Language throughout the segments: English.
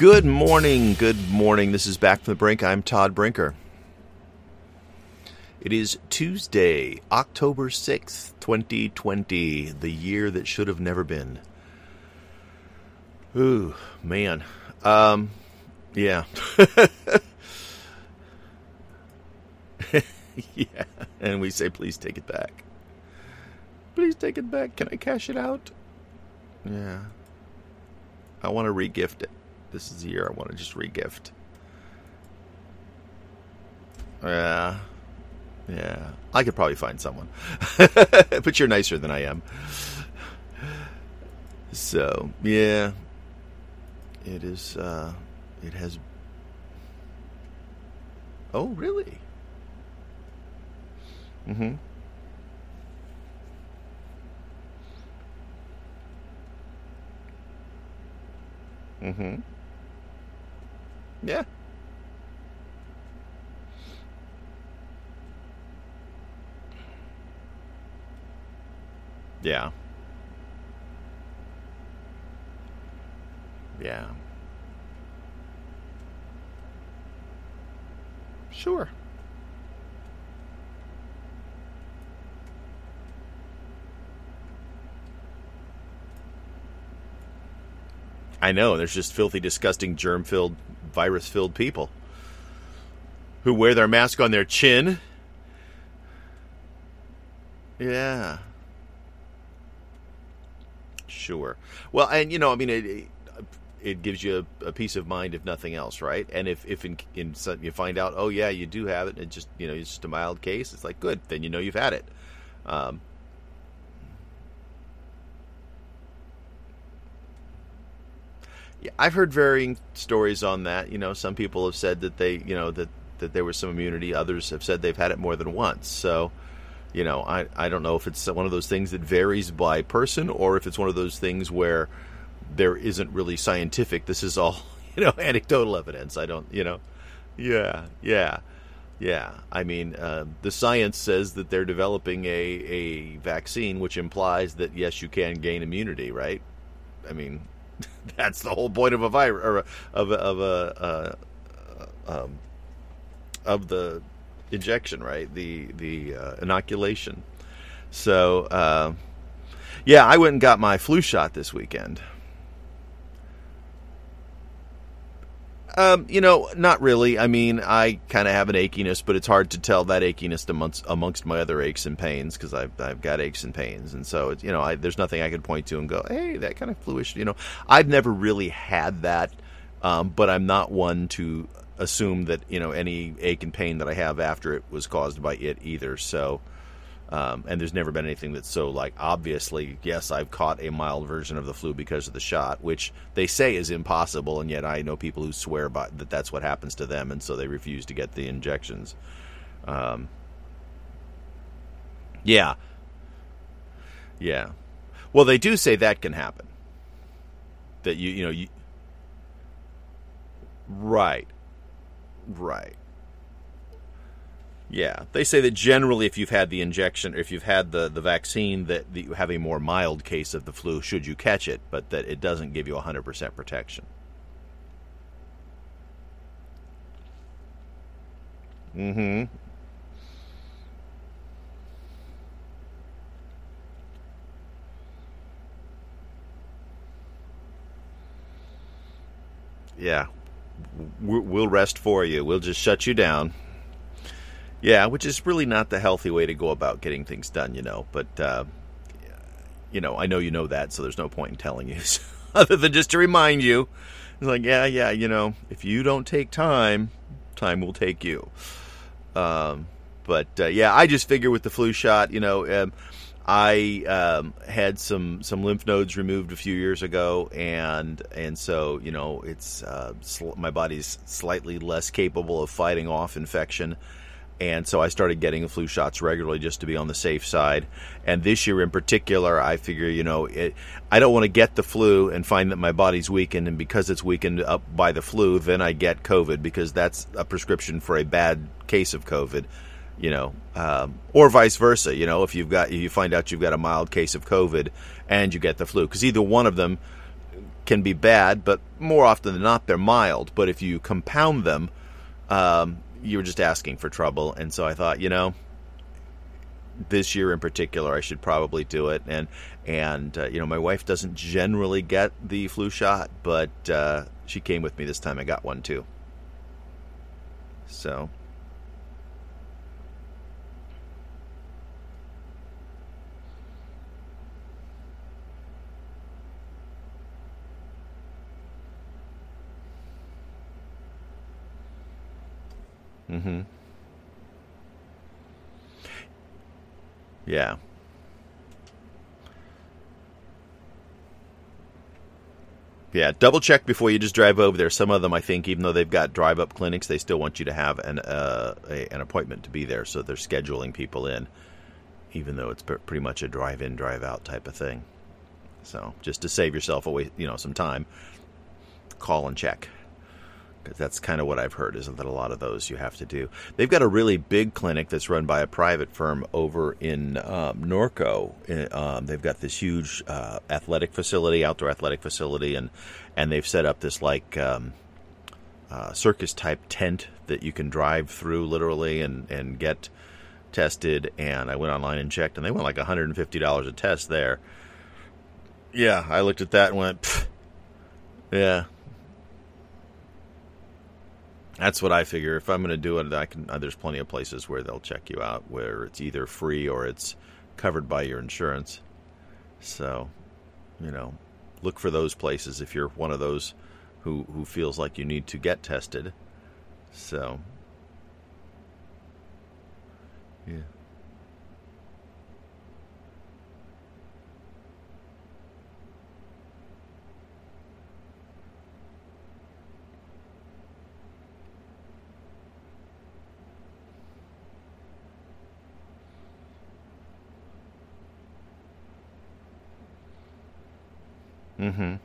Good morning. Good morning. This is Back from the Brink. I'm Todd Brinker. It is Tuesday, October 6th, 2020, the year that should have never been. Ooh, man. Um, yeah. yeah. And we say, please take it back. Please take it back. Can I cash it out? Yeah. I want to regift it. This is the year I want to just regift. Yeah. Yeah. I could probably find someone. but you're nicer than I am. So, yeah. It is, uh, it has. Oh, really? Mm hmm. Mm hmm. Yeah. Yeah. Yeah. Sure. I know. There's just filthy, disgusting, germ filled, virus filled people who wear their mask on their chin. Yeah. Sure. Well, and you know, I mean, it it gives you a, a peace of mind if nothing else, right? And if if in, in you find out, oh yeah, you do have it, and just you know, it's just a mild case, it's like good, then you know you've had it. Um, I've heard varying stories on that. You know, some people have said that they, you know, that that there was some immunity. Others have said they've had it more than once. So, you know, I I don't know if it's one of those things that varies by person or if it's one of those things where there isn't really scientific. This is all, you know, anecdotal evidence. I don't, you know. Yeah, yeah. Yeah, I mean, uh, the science says that they're developing a, a vaccine, which implies that yes, you can gain immunity, right? I mean, That's the whole point of a virus or of a, of a uh, um, of the injection, right? The the uh, inoculation. So uh, yeah, I went and got my flu shot this weekend. Um, you know, not really. I mean, I kind of have an achiness, but it's hard to tell that achiness amongst amongst my other aches and pains because I've I've got aches and pains, and so it's you know, I, there's nothing I could point to and go, hey, that kind of fluish. You know, I've never really had that, um, but I'm not one to assume that you know any ache and pain that I have after it was caused by it either. So, um, and there's never been anything that's so like obviously, yes, I've caught a mild version of the flu because of the shot, which they say is impossible, and yet I know people who swear by that that's what happens to them, and so they refuse to get the injections. Um, yeah, yeah. Well, they do say that can happen. That you you know you right, right. Yeah, they say that generally, if you've had the injection, or if you've had the, the vaccine, that, that you have a more mild case of the flu should you catch it, but that it doesn't give you 100% protection. Mm-hmm. Yeah, we'll rest for you. We'll just shut you down. Yeah, which is really not the healthy way to go about getting things done, you know. But uh, you know, I know you know that, so there's no point in telling you, other than just to remind you. It's like, yeah, yeah, you know, if you don't take time, time will take you. Um, but uh, yeah, I just figure with the flu shot, you know, um, I um, had some some lymph nodes removed a few years ago, and and so you know, it's uh, sl- my body's slightly less capable of fighting off infection and so I started getting flu shots regularly just to be on the safe side. And this year in particular, I figure, you know, it, I don't want to get the flu and find that my body's weakened, and because it's weakened up by the flu, then I get COVID because that's a prescription for a bad case of COVID, you know, um, or vice versa. You know, if you've got you find out you've got a mild case of COVID and you get the flu, because either one of them can be bad, but more often than not, they're mild. But if you compound them, um, you're just asking for trouble. And so I thought, you know, this year in particular, I should probably do it. And and uh, you know, my wife doesn't generally get the flu shot, but uh, she came with me this time. I got one too. So. Mm-hmm. Yeah. Yeah, double check before you just drive over there. Some of them, I think, even though they've got drive-up clinics, they still want you to have an uh, a, an appointment to be there. So they're scheduling people in, even though it's pretty much a drive-in, drive-out type of thing. So just to save yourself away, you know, some time, call and check because that's kind of what I've heard isn't that a lot of those you have to do. They've got a really big clinic that's run by a private firm over in um, Norco. Um, they've got this huge uh, athletic facility, outdoor athletic facility, and and they've set up this like um, uh, circus type tent that you can drive through literally and and get tested. And I went online and checked, and they went like 150 dollars a test there. Yeah, I looked at that and went, yeah, that's what I figure. If I'm going to do it, I can. Uh, there's plenty of places where they'll check you out, where it's either free or it's covered by your insurance. So, you know, look for those places if you're one of those who who feels like you need to get tested. So, yeah. Mm-hmm.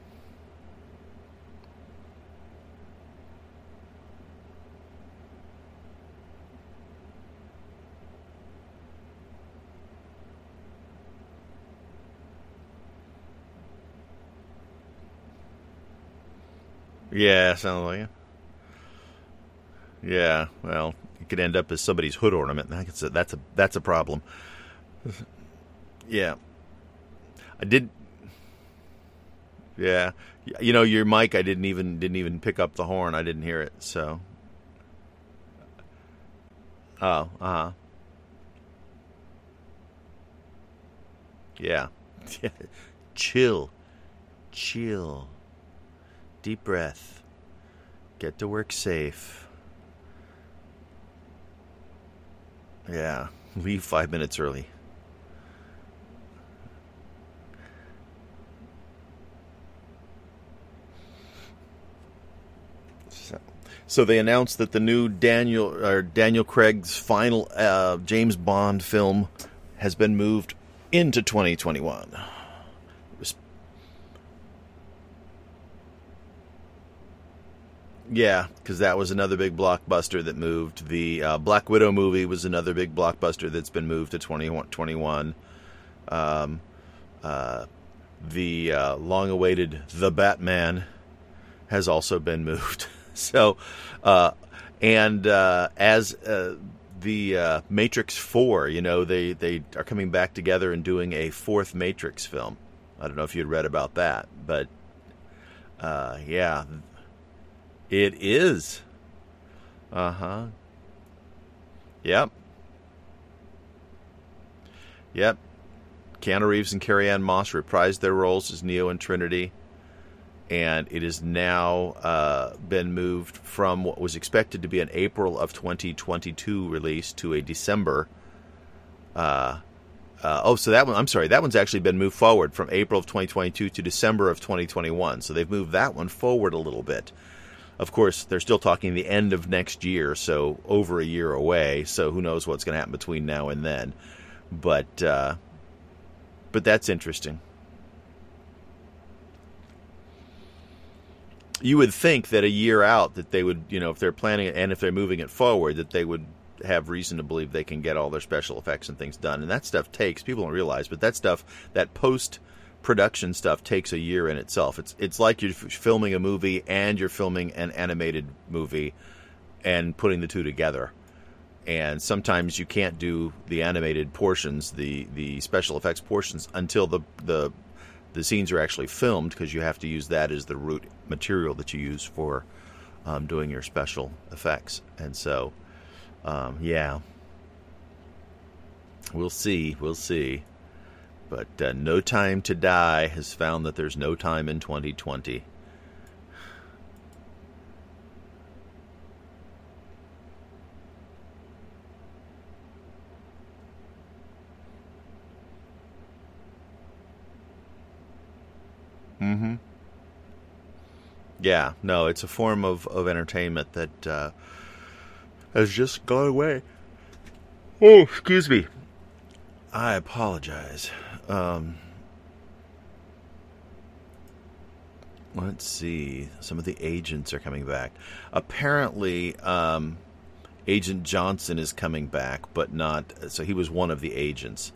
Yeah, sounds like it. Yeah, well, it could end up as somebody's hood ornament. That's a that's a that's a problem. Yeah, I did yeah, you know your mic. I didn't even didn't even pick up the horn. I didn't hear it. So. Oh, uh huh. Yeah. Chill. Chill. Deep breath. Get to work safe. Yeah. Leave five minutes early. So they announced that the new Daniel or Daniel Craig's final uh, James Bond film has been moved into 2021. Yeah, because that was another big blockbuster that moved. The uh, Black Widow movie was another big blockbuster that's been moved to 2021. Um, uh, the uh, long awaited The Batman has also been moved. so, uh, and uh, as uh, the uh, Matrix Four, you know, they they are coming back together and doing a fourth Matrix film. I don't know if you'd read about that, but uh, yeah, it is. Uh huh. Yep. Yep. Keanu Reeves and Carrie Ann Moss reprised their roles as Neo and Trinity and it has now uh, been moved from what was expected to be an April of 2022 release to a December. Uh, uh, oh, so that one, I'm sorry, that one's actually been moved forward from April of 2022 to December of 2021. So they've moved that one forward a little bit. Of course, they're still talking the end of next year, so over a year away. So who knows what's going to happen between now and then? But uh, but that's interesting. You would think that a year out that they would, you know, if they're planning it and if they're moving it forward, that they would have reason to believe they can get all their special effects and things done. And that stuff takes people don't realize, but that stuff, that post production stuff takes a year in itself. It's it's like you're filming a movie and you're filming an animated movie and putting the two together. And sometimes you can't do the animated portions, the the special effects portions until the the the scenes are actually filmed because you have to use that as the root material that you use for um, doing your special effects. And so, um, yeah, we'll see, we'll see. But uh, No Time to Die has found that there's no time in 2020. Mm-hmm. Yeah, no, it's a form of, of entertainment that uh, has just gone away. Oh, excuse me. I apologize. Um, let's see. Some of the agents are coming back. Apparently, um, Agent Johnson is coming back, but not. So he was one of the agents,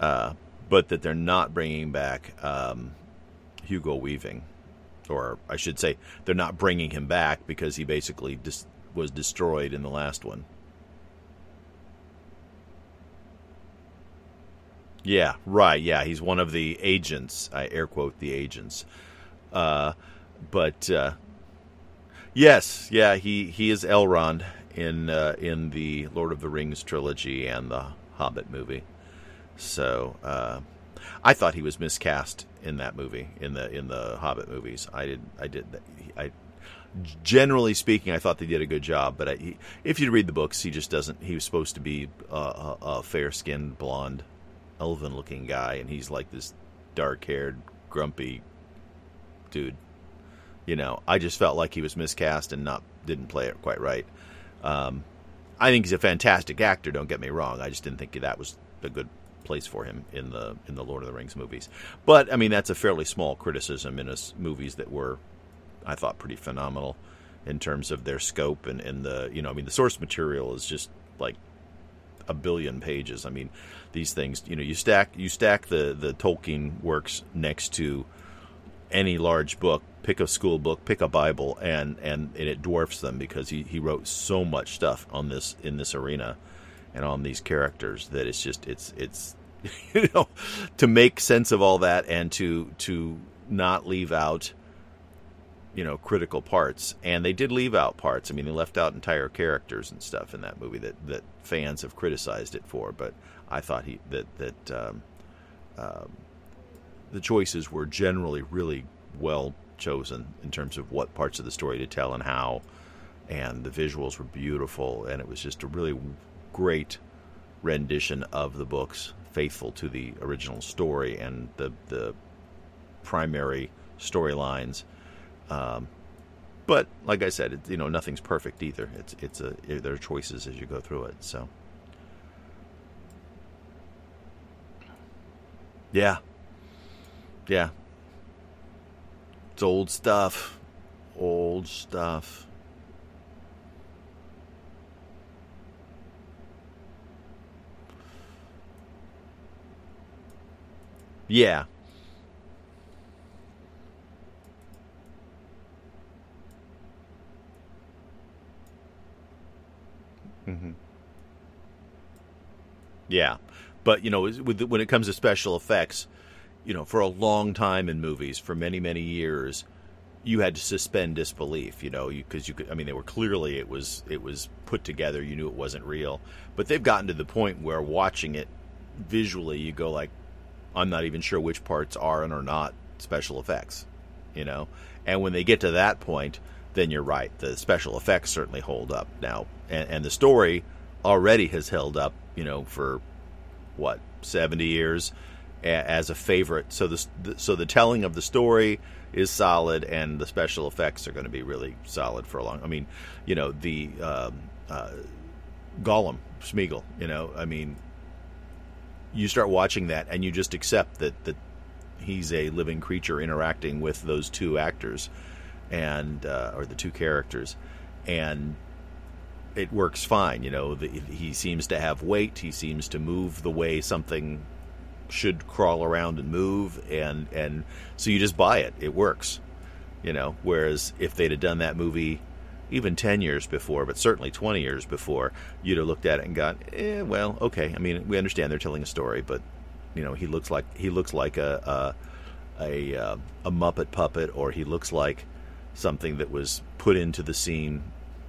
uh, but that they're not bringing back um, Hugo Weaving, or I should say, they're not bringing him back because he basically dis- was destroyed in the last one. Yeah, right. Yeah, he's one of the agents. I air quote the agents. Uh, but uh, yes, yeah, he, he is Elrond in uh, in the Lord of the Rings trilogy and the Hobbit movie. So uh, I thought he was miscast in that movie in the in the Hobbit movies. I did I did I generally speaking I thought they did a good job, but I, he, if you read the books, he just doesn't. He was supposed to be a, a, a fair skinned blonde elven looking guy, and he's like this dark haired, grumpy dude. You know, I just felt like he was miscast and not didn't play it quite right. Um, I think he's a fantastic actor. Don't get me wrong. I just didn't think that was a good place for him in the in the Lord of the Rings movies. But I mean, that's a fairly small criticism in us movies that were, I thought, pretty phenomenal in terms of their scope and, and the you know, I mean, the source material is just like a billion pages. I mean, these things, you know, you stack you stack the the Tolkien works next to any large book, pick a school book, pick a Bible, and and, and it dwarfs them because he, he wrote so much stuff on this in this arena and on these characters that it's just it's it's you know to make sense of all that and to to not leave out you know critical parts. And they did leave out parts. I mean they left out entire characters and stuff in that movie that that fans have criticized it for. But i thought he that that um, um, the choices were generally really well chosen in terms of what parts of the story to tell and how. And the visuals were beautiful. And it was just a really great rendition of the books faithful to the original story and the the primary storylines um, but like I said, it, you know, nothing's perfect either. It's it's a it, there are choices as you go through it. So, yeah, yeah, it's old stuff, old stuff. Yeah, Mm-hmm. Yeah, but you know, with, when it comes to special effects, you know, for a long time in movies, for many many years, you had to suspend disbelief. You know, because you, you, could. I mean, they were clearly it was it was put together. You knew it wasn't real. But they've gotten to the point where watching it visually, you go like, I'm not even sure which parts are and are not special effects. You know, and when they get to that point, then you're right. The special effects certainly hold up now, and, and the story already has held up. You know, for what seventy years as a favorite. So the so the telling of the story is solid, and the special effects are going to be really solid for a long. I mean, you know, the um, uh, Gollum Smeagol. You know, I mean, you start watching that, and you just accept that that he's a living creature interacting with those two actors and uh, or the two characters, and it works fine. You know, the, he seems to have weight. He seems to move the way something should crawl around and move, and and so you just buy it. It works, you know. Whereas if they'd have done that movie even 10 years before, but certainly 20 years before, you'd have looked at it and gone, eh, well, okay. I mean, we understand they're telling a story, but you know, he looks like he looks like a a a, uh, a Muppet puppet, or he looks like something that was put into the scene,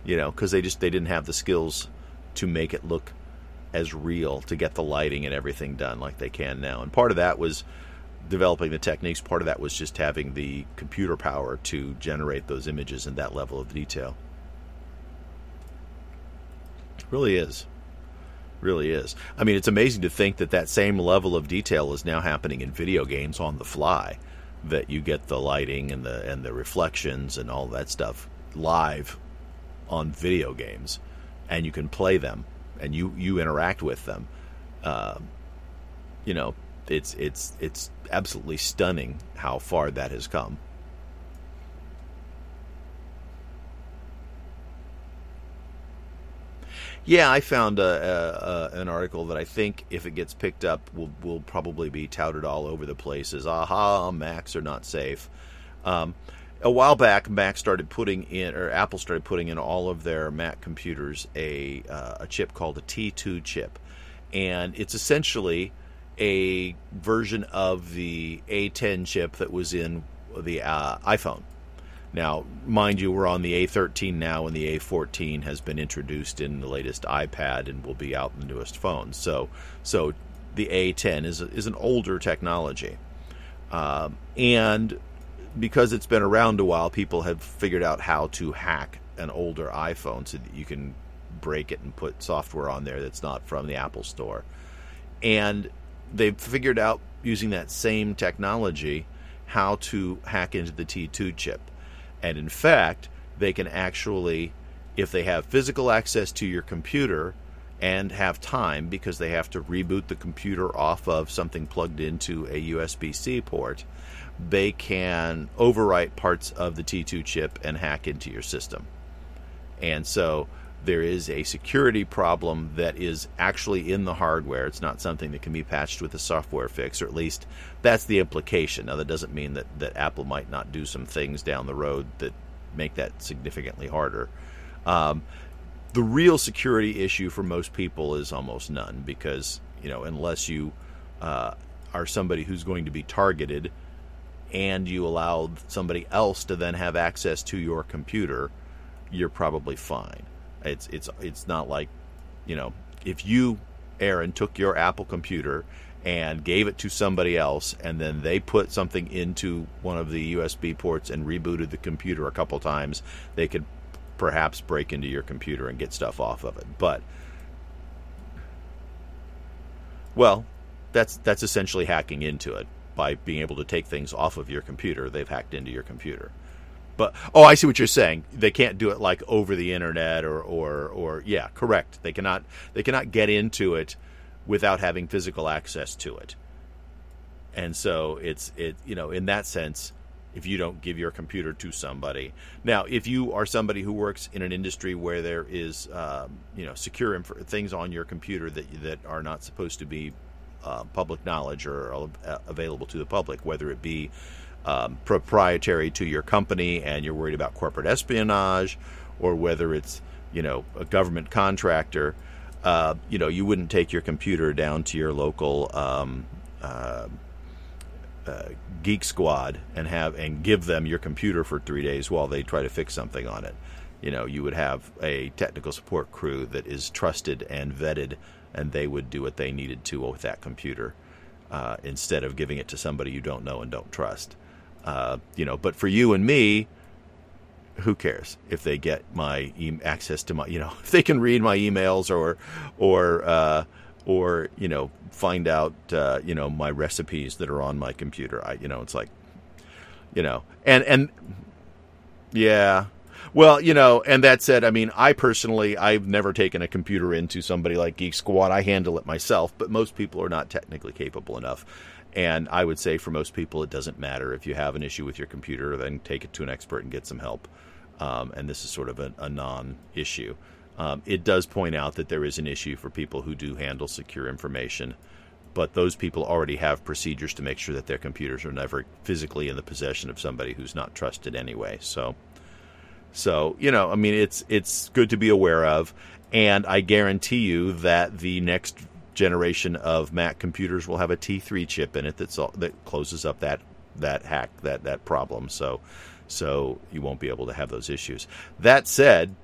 you know, because they just they didn't have the skills to make it look as real to get the lighting and everything done like they can now. And part of that was developing the techniques. Part of that was just having the computer power to generate those images in that level of detail. Really is. Really is. I mean, it's amazing to think that that same level of detail is now happening in video games on the fly. That you get the lighting and the and the reflections and all that stuff live on video games, and you can play them and you you interact with them. Uh, you know, it's it's it's absolutely stunning how far that has come. Yeah, I found a, a, a, an article that I think, if it gets picked up, will will probably be touted all over the place as "Aha, Macs are not safe." Um, a while back, Mac started putting in, or Apple started putting in all of their Mac computers a uh, a chip called a T2 chip, and it's essentially a version of the A10 chip that was in the uh, iPhone. Now, mind you, we're on the A13 now, and the A14 has been introduced in the latest iPad and will be out in the newest phones. So, so the A10 is is an older technology, um, and because it's been around a while, people have figured out how to hack an older iPhone so that you can break it and put software on there that's not from the Apple Store. And they've figured out using that same technology how to hack into the T2 chip. And in fact, they can actually, if they have physical access to your computer and have time because they have to reboot the computer off of something plugged into a USB C port, they can overwrite parts of the T2 chip and hack into your system. And so there is a security problem that is actually in the hardware. It's not something that can be patched with a software fix, or at least that's the implication. Now, that doesn't mean that, that Apple might not do some things down the road that make that significantly harder. Um, the real security issue for most people is almost none because, you know, unless you uh, are somebody who's going to be targeted and you allow somebody else to then have access to your computer, you're probably fine. It's it's it's not like, you know, if you Aaron took your Apple computer and gave it to somebody else and then they put something into one of the USB ports and rebooted the computer a couple times, they could perhaps break into your computer and get stuff off of it. But well, that's that's essentially hacking into it by being able to take things off of your computer. They've hacked into your computer. But oh, I see what you're saying. They can't do it like over the internet or or or yeah, correct. They cannot they cannot get into it without having physical access to it. And so it's it you know in that sense if you don't give your computer to somebody. Now, if you are somebody who works in an industry where there is, um, you know, secure inf- things on your computer that that are not supposed to be uh, public knowledge or uh, available to the public, whether it be um, proprietary to your company and you're worried about corporate espionage, or whether it's you know a government contractor. Uh, you know, you wouldn't take your computer down to your local um, uh, uh, geek squad and have and give them your computer for three days while they try to fix something on it. You know, you would have a technical support crew that is trusted and vetted and they would do what they needed to with that computer uh, instead of giving it to somebody you don't know and don't trust. Uh, you know, but for you and me, who cares if they get my e- access to my, you know, if they can read my emails or, or, uh, or you know, find out, uh, you know, my recipes that are on my computer. I, you know, it's like, you know, and and yeah, well, you know, and that said, I mean, I personally, I've never taken a computer into somebody like Geek Squad. I handle it myself, but most people are not technically capable enough. And I would say for most people, it doesn't matter. If you have an issue with your computer, then take it to an expert and get some help. Um, and this is sort of a, a non issue. Um, it does point out that there is an issue for people who do handle secure information but those people already have procedures to make sure that their computers are never physically in the possession of somebody who's not trusted anyway. So, so you know, I mean, it's it's good to be aware of, and I guarantee you that the next generation of Mac computers will have a T3 chip in it that's all, that closes up that that hack that that problem. So, so you won't be able to have those issues. That said,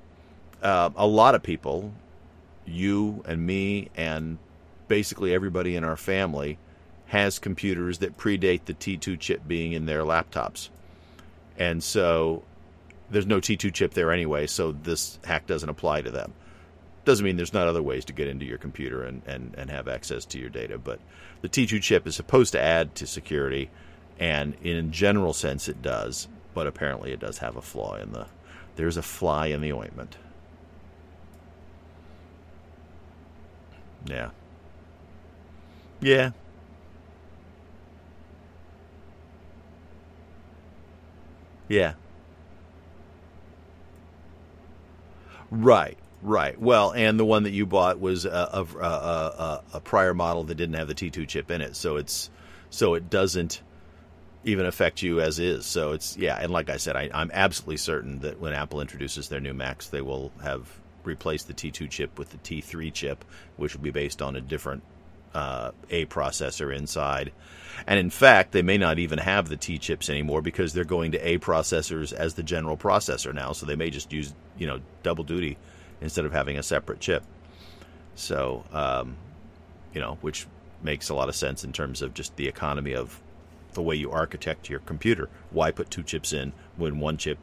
uh, a lot of people, you and me and basically everybody in our family has computers that predate the T2 chip being in their laptops. And so there's no T2 chip there anyway, so this hack doesn't apply to them. Doesn't mean there's not other ways to get into your computer and, and, and have access to your data, but the T2 chip is supposed to add to security, and in general sense it does, but apparently it does have a flaw in the there's a fly in the ointment. Yeah. Yeah. Yeah. Right, right. Well, and the one that you bought was a, a, a, a, prior model that didn't have the T2 chip in it, so it's so it doesn't even affect you as is. So it's yeah, and like I said, I, I'm absolutely certain that when Apple introduces their new Macs, they will have replaced the T2 chip with the T3 chip, which will be based on a different uh, A processor inside. And in fact, they may not even have the T chips anymore because they're going to A processors as the general processor now. So they may just use, you know, double duty instead of having a separate chip. So, um, you know, which makes a lot of sense in terms of just the economy of the way you architect your computer. Why put two chips in when one chip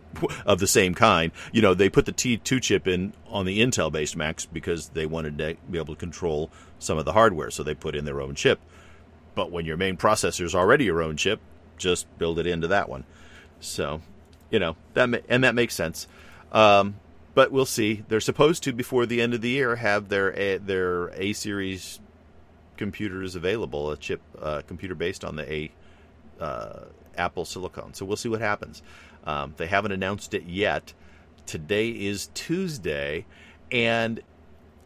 of the same kind? You know, they put the T2 chip in on the Intel based Macs because they wanted to be able to control some of the hardware, so they put in their own chip. But when your main processor is already your own chip, just build it into that one. So, you know, that ma- and that makes sense. Um, but we'll see. They're supposed to before the end of the year have their a, their A series computers available, a chip uh, computer based on the A uh, Apple Silicon. So we'll see what happens. Um, they haven't announced it yet. Today is Tuesday, and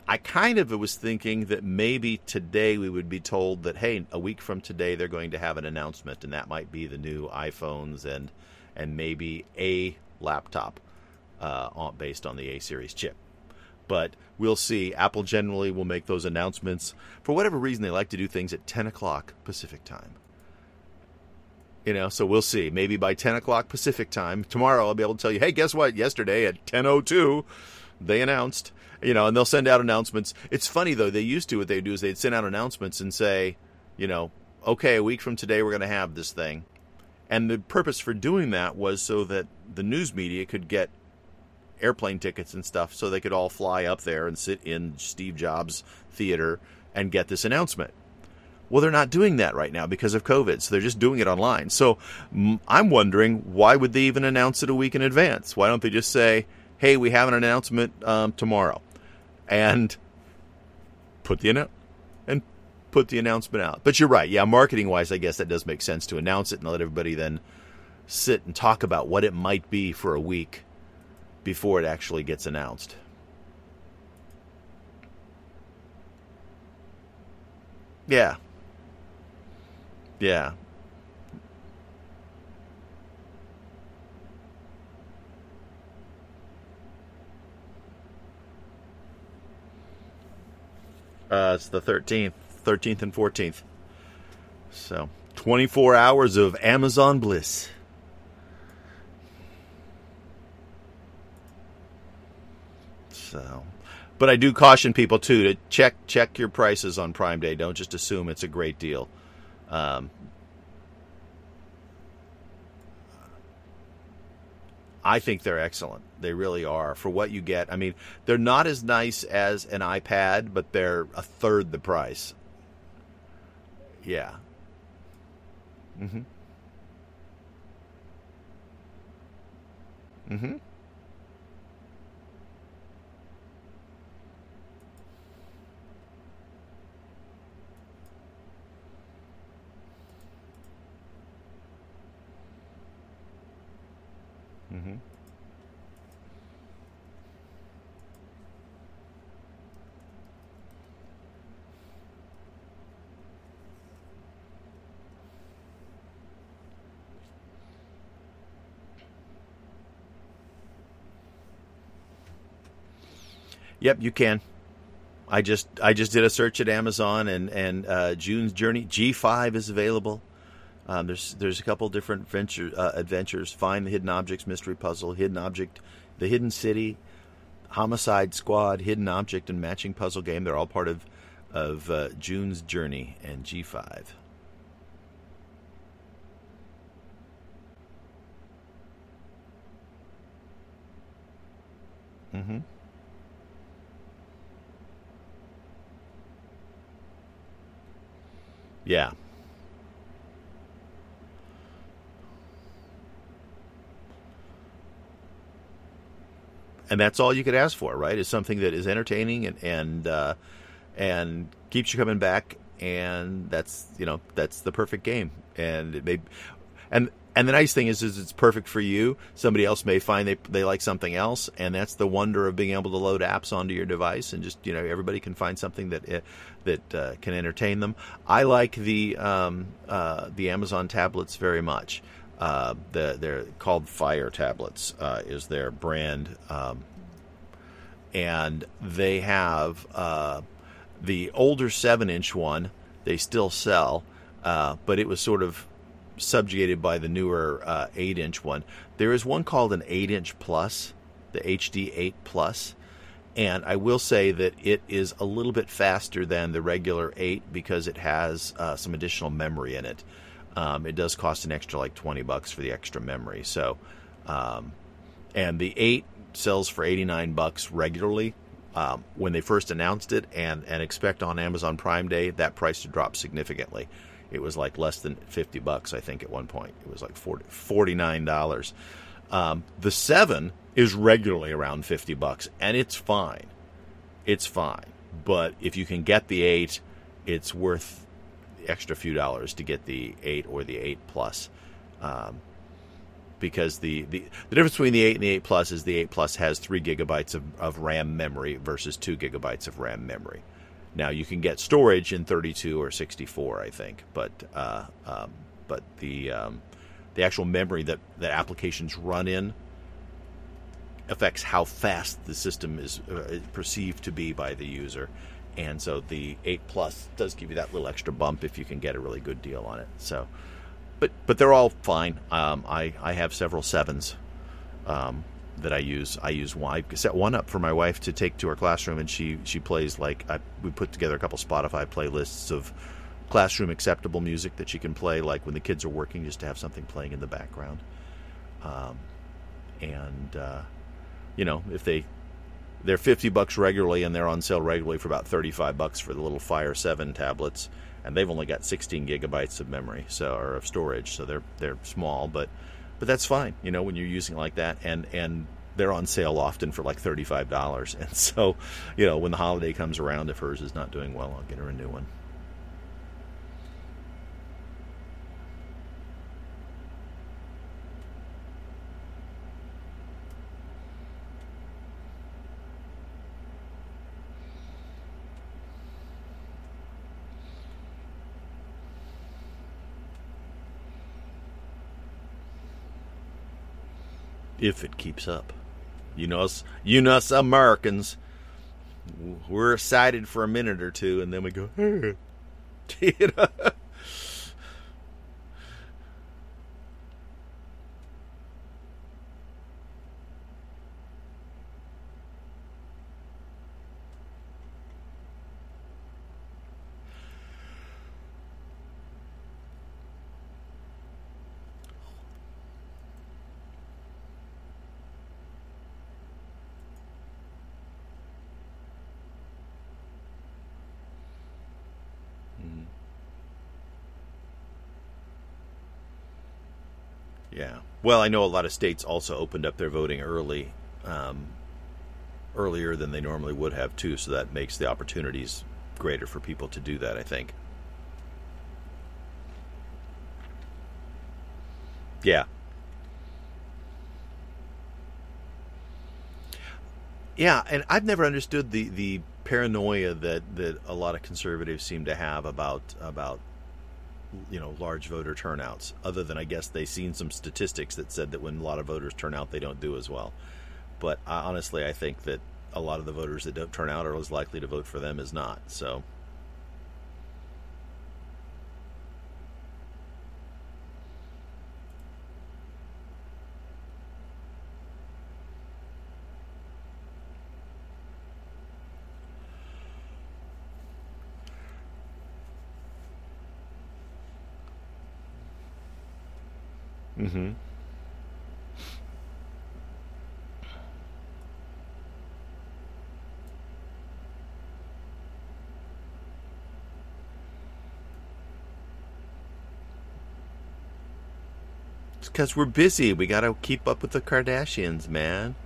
I kind of was thinking that maybe today we would be told that hey, a week from today they're going to have an announcement, and that might be the new iPhones and and maybe a laptop uh, based on the A series chip. But we'll see. Apple generally will make those announcements for whatever reason. They like to do things at 10 o'clock Pacific time. You know, so we'll see. Maybe by 10 o'clock Pacific time tomorrow, I'll be able to tell you, hey, guess what? Yesterday at 10:02, they announced. You know, and they'll send out announcements. It's funny though. They used to what they do is they'd send out announcements and say, you know, okay, a week from today we're going to have this thing, and the purpose for doing that was so that the news media could get airplane tickets and stuff, so they could all fly up there and sit in Steve Jobs Theater and get this announcement. Well, they're not doing that right now because of COVID, so they're just doing it online. So I'm wondering why would they even announce it a week in advance? Why don't they just say, "Hey, we have an announcement um, tomorrow," and put the and put the announcement out? But you're right, yeah. Marketing wise, I guess that does make sense to announce it and let everybody then sit and talk about what it might be for a week before it actually gets announced. Yeah, yeah. Uh, it's the 13th, 13th and 14th. So, 24 hours of Amazon bliss. So, but I do caution people too to check check your prices on Prime Day. Don't just assume it's a great deal. Um, I think they're excellent. They really are for what you get. I mean, they're not as nice as an iPad, but they're a third the price. Yeah. Mhm. Mhm. Mm-hmm. Yep, you can. I just I just did a search at Amazon and and uh, June's Journey G5 is available. Um, there's there's a couple different venture, uh, adventures. Find the hidden objects mystery puzzle, hidden object, the hidden city, homicide squad, hidden object, and matching puzzle game. They're all part of of uh, June's Journey and G5. Mm-hmm. Yeah. And that's all you could ask for, right? Is something that is entertaining and and uh, and keeps you coming back, and that's you know that's the perfect game. And it may, and and the nice thing is, is it's perfect for you. Somebody else may find they they like something else, and that's the wonder of being able to load apps onto your device, and just you know everybody can find something that eh, that uh, can entertain them. I like the um, uh, the Amazon tablets very much. Uh, the, they're called Fire tablets uh, is their brand, um, and they have uh, the older seven inch one. They still sell, uh, but it was sort of subjugated by the newer uh, 8 inch one. There is one called an 8 inch plus, the HD 8 plus. And I will say that it is a little bit faster than the regular 8 because it has uh, some additional memory in it. Um, it does cost an extra like 20 bucks for the extra memory. So, um, and the 8 sells for 89 bucks regularly. Um, when they first announced it, and, and expect on Amazon Prime Day that price to drop significantly it was like less than 50 bucks, I think, at one point. It was like 40, $49. Um, the 7 is regularly around 50 bucks, and it's fine. It's fine. But if you can get the 8, it's worth extra few dollars to get the 8 or the 8 Plus. Um, because the, the, the difference between the 8 and the 8 Plus is the 8 Plus has 3 gigabytes of, of RAM memory versus 2 gigabytes of RAM memory. Now you can get storage in 32 or 64, I think, but uh, um, but the um, the actual memory that that applications run in affects how fast the system is uh, perceived to be by the user. And so the 8 Plus does give you that little extra bump if you can get a really good deal on it. So, but but they're all fine. Um, I I have several sevens. Um, that I use. I use one. I set one up for my wife to take to her classroom, and she she plays like I, we put together a couple Spotify playlists of classroom acceptable music that she can play like when the kids are working, just to have something playing in the background. Um, and uh, you know, if they they're fifty bucks regularly, and they're on sale regularly for about thirty five bucks for the little Fire Seven tablets, and they've only got sixteen gigabytes of memory, so or of storage, so they're they're small, but but that's fine, you know, when you're using like that, and and they're on sale often for like thirty five dollars. And so, you know, when the holiday comes around, if hers is not doing well, I'll get her a new one. If it keeps up. You know, us, you know, us Americans, we're excited for a minute or two, and then we go, you know? Yeah. Well, I know a lot of states also opened up their voting early, um, earlier than they normally would have too. So that makes the opportunities greater for people to do that. I think. Yeah. Yeah, and I've never understood the, the paranoia that, that a lot of conservatives seem to have about about you know large voter turnouts other than i guess they've seen some statistics that said that when a lot of voters turn out they don't do as well but honestly i think that a lot of the voters that don't turn out are as likely to vote for them as not. So. Mm-hmm. It's because we're busy. We got to keep up with the Kardashians, man.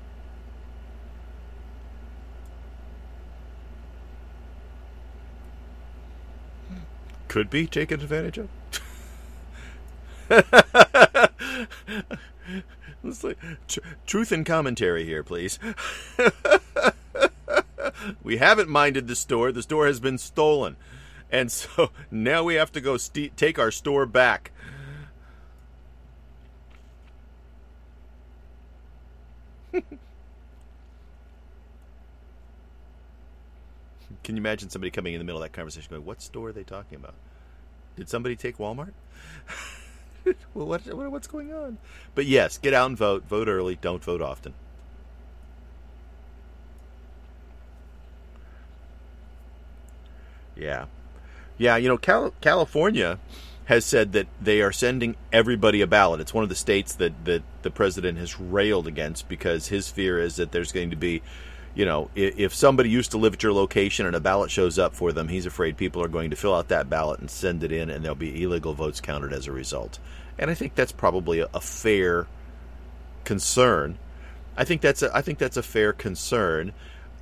Could be taken advantage of. like, tr- truth and commentary here, please. we haven't minded the store. The store has been stolen. And so now we have to go st- take our store back. Can you imagine somebody coming in the middle of that conversation going, What store are they talking about? Did somebody take Walmart? well, what, what's going on? But yes, get out and vote. Vote early. Don't vote often. Yeah. Yeah, you know, Cal- California has said that they are sending everybody a ballot. It's one of the states that, that the president has railed against because his fear is that there's going to be you know, if somebody used to live at your location and a ballot shows up for them, he's afraid people are going to fill out that ballot and send it in, and there'll be illegal votes counted as a result. And I think that's probably a, fair concern. I think that's a, I think that's a fair concern.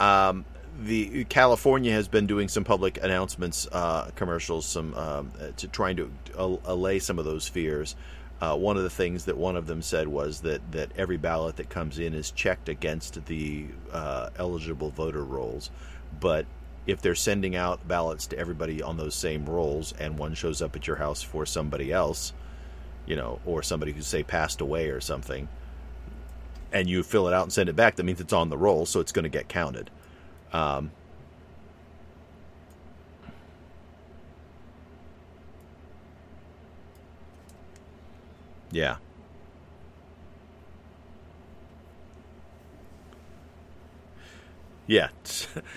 Um, the California has been doing some public announcements, uh, commercials, some um, to trying to allay some of those fears. Uh, one of the things that one of them said was that, that every ballot that comes in is checked against the uh, eligible voter rolls. But if they're sending out ballots to everybody on those same rolls and one shows up at your house for somebody else, you know, or somebody who, say, passed away or something, and you fill it out and send it back, that means it's on the roll, so it's going to get counted. Um, Yeah. Yeah.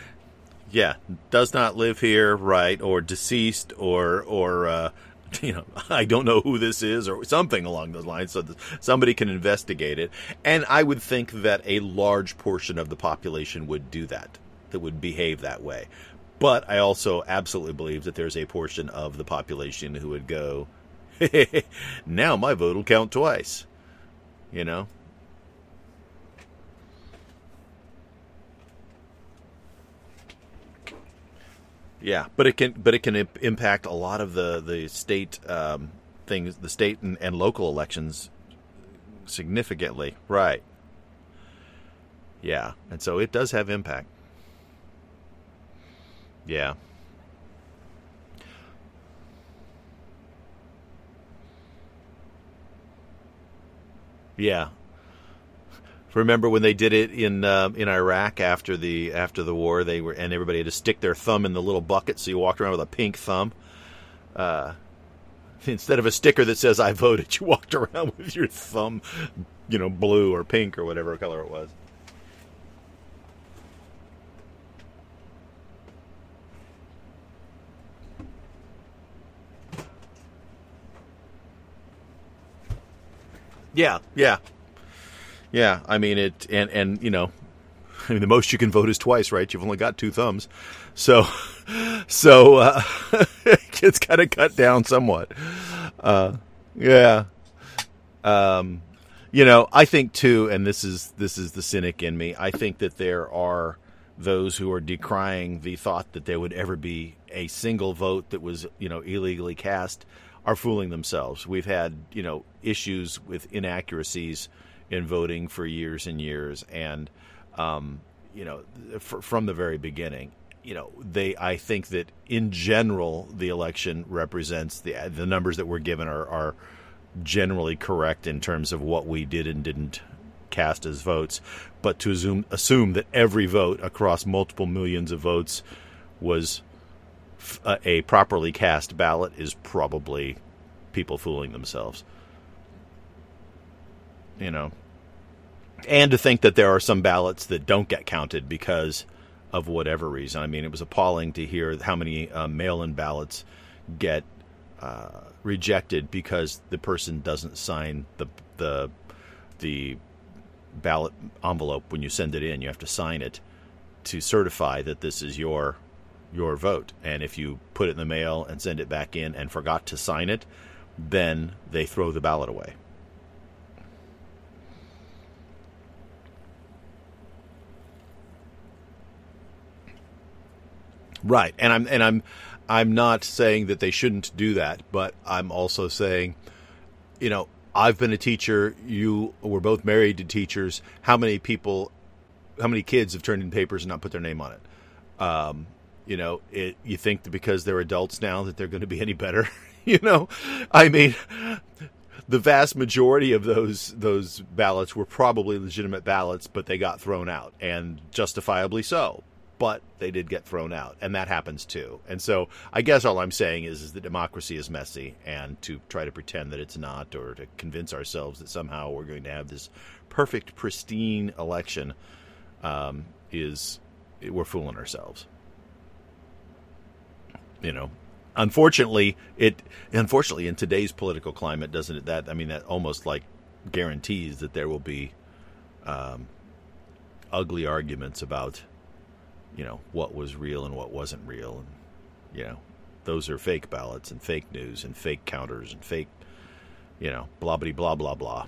yeah. Does not live here, right? Or deceased, or or uh, you know, I don't know who this is, or something along those lines, so that somebody can investigate it. And I would think that a large portion of the population would do that, that would behave that way. But I also absolutely believe that there's a portion of the population who would go, now my vote will count twice. You know? Yeah, but it can but it can impact a lot of the the state um, things, the state and, and local elections significantly, right? Yeah, and so it does have impact. Yeah. Yeah. Remember when they did it in uh, in Iraq after the after the war? They were and everybody had to stick their thumb in the little bucket, so you walked around with a pink thumb. Uh, instead of a sticker that says "I voted," you walked around with your thumb, you know, blue or pink or whatever color it was. Yeah, yeah, yeah. I mean it, and and you know, I mean the most you can vote is twice, right? You've only got two thumbs, so so uh, it's kind of cut down somewhat. Uh, yeah. Um, you know, I think too, and this is this is the cynic in me. I think that there are those who are decrying the thought that there would ever be a single vote that was you know illegally cast are fooling themselves. We've had you know issues with inaccuracies in voting for years and years, and um, you know from the very beginning. You know, they. I think that in general, the election represents the the numbers that we're given are, are generally correct in terms of what we did and didn't cast as votes, but to assume assume that every vote across multiple millions of votes was a, a properly cast ballot is probably people fooling themselves. You know, and to think that there are some ballots that don't get counted because of whatever reason. I mean, it was appalling to hear how many uh, mail-in ballots get uh, rejected because the person doesn't sign the the the ballot envelope when you send it in. You have to sign it to certify that this is your your vote. And if you put it in the mail and send it back in and forgot to sign it, then they throw the ballot away. Right. And I'm and I'm I'm not saying that they shouldn't do that, but I'm also saying, you know, I've been a teacher. You were both married to teachers. How many people, how many kids have turned in papers and not put their name on it? Um, you know, it, you think that because they're adults now that they're going to be any better? you know, I mean, the vast majority of those those ballots were probably legitimate ballots, but they got thrown out, and justifiably so but they did get thrown out, and that happens too. And so, I guess all I'm saying is, is that democracy is messy, and to try to pretend that it's not, or to convince ourselves that somehow we're going to have this perfect, pristine election, um, is we're fooling ourselves. You know, unfortunately, it unfortunately in today's political climate, doesn't it? That I mean, that almost like guarantees that there will be um, ugly arguments about you know what was real and what wasn't real and you know those are fake ballots and fake news and fake counters and fake you know blah blah blah blah blah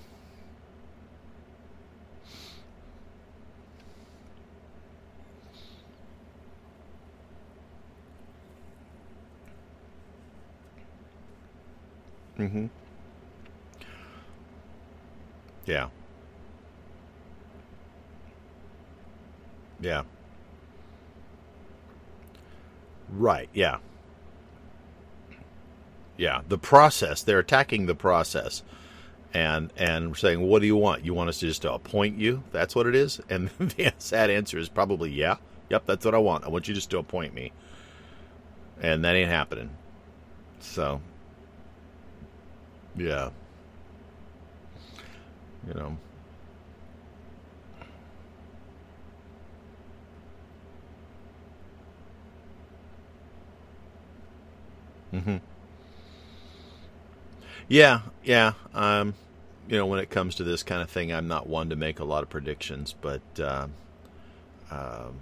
mhm yeah yeah Right. Yeah. Yeah. The process. They're attacking the process, and and saying, "What do you want? You want us to just to appoint you? That's what it is." And the sad answer is probably, "Yeah. Yep. That's what I want. I want you just to appoint me." And that ain't happening. So. Yeah. You know. Mm-hmm. Yeah, yeah. Um, you know, when it comes to this kind of thing, I'm not one to make a lot of predictions, but uh, um,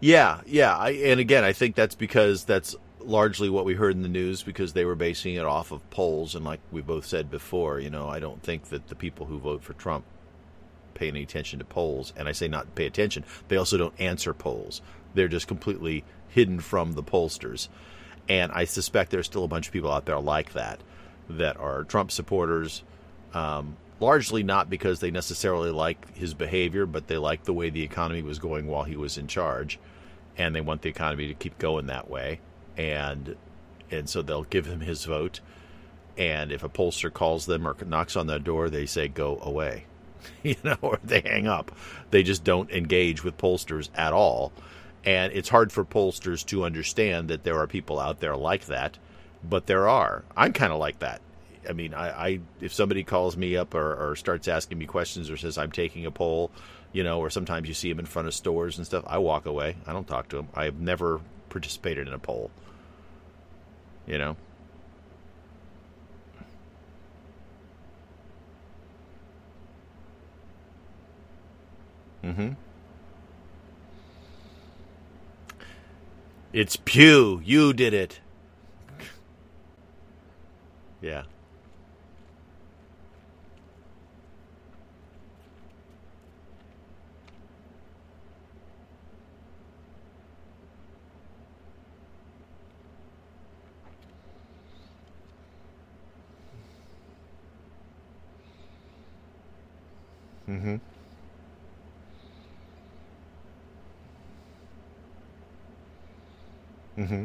yeah, yeah. I, and again, I think that's because that's largely what we heard in the news because they were basing it off of polls, and like we both said before, you know, I don't think that the people who vote for Trump pay any attention to polls, and I say not pay attention. They also don't answer polls. They're just completely hidden from the pollsters. And I suspect there's still a bunch of people out there like that that are Trump supporters, um, largely not because they necessarily like his behavior, but they like the way the economy was going while he was in charge, and they want the economy to keep going that way, and and so they'll give him his vote. And if a pollster calls them or knocks on their door, they say go away, you know, or they hang up. They just don't engage with pollsters at all and it's hard for pollsters to understand that there are people out there like that, but there are. I'm kind of like that. I mean, I, I, if somebody calls me up or, or starts asking me questions or says I'm taking a poll, you know, or sometimes you see them in front of stores and stuff, I walk away. I don't talk to them. I've never participated in a poll. You know. Mm-hmm. It's Pew. You did it. yeah. Mm-hmm. Mm-hmm.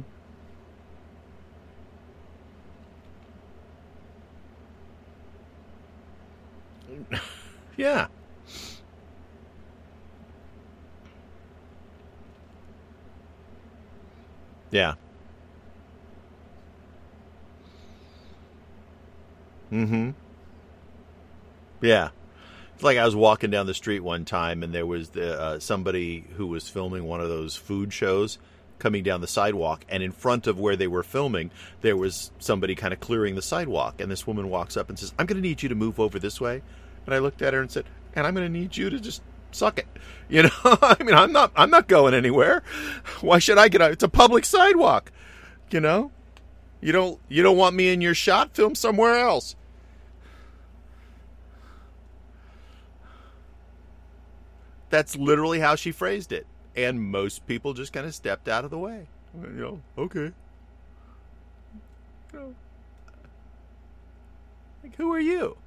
Yeah. Yeah. Mm-hmm. Yeah. It's like I was walking down the street one time and there was the, uh, somebody who was filming one of those food shows coming down the sidewalk and in front of where they were filming there was somebody kind of clearing the sidewalk. And this woman walks up and says i'm going to need you to move over this way. And i looked at her and said and i'm going to need you to just suck it. You know i mean i'm not i'm not going anywhere. Why should i get out? It's a public sidewalk you know? You don't you don't want me in your shot film somewhere else. That's literally how she phrased it and most people just kind of stepped out of the way. You know, okay. You know, like, who are you?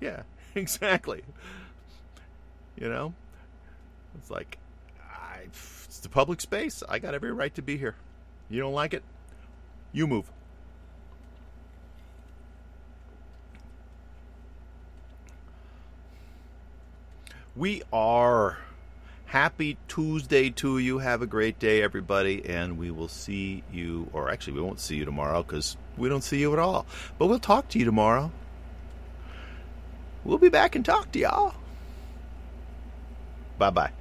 Yeah, exactly. You know, it's like, I, it's the public space. I got every right to be here. You don't like it? You move. We are happy Tuesday to you. Have a great day, everybody, and we will see you, or actually, we won't see you tomorrow because we don't see you at all. But we'll talk to you tomorrow. We'll be back and talk to y'all. Bye bye.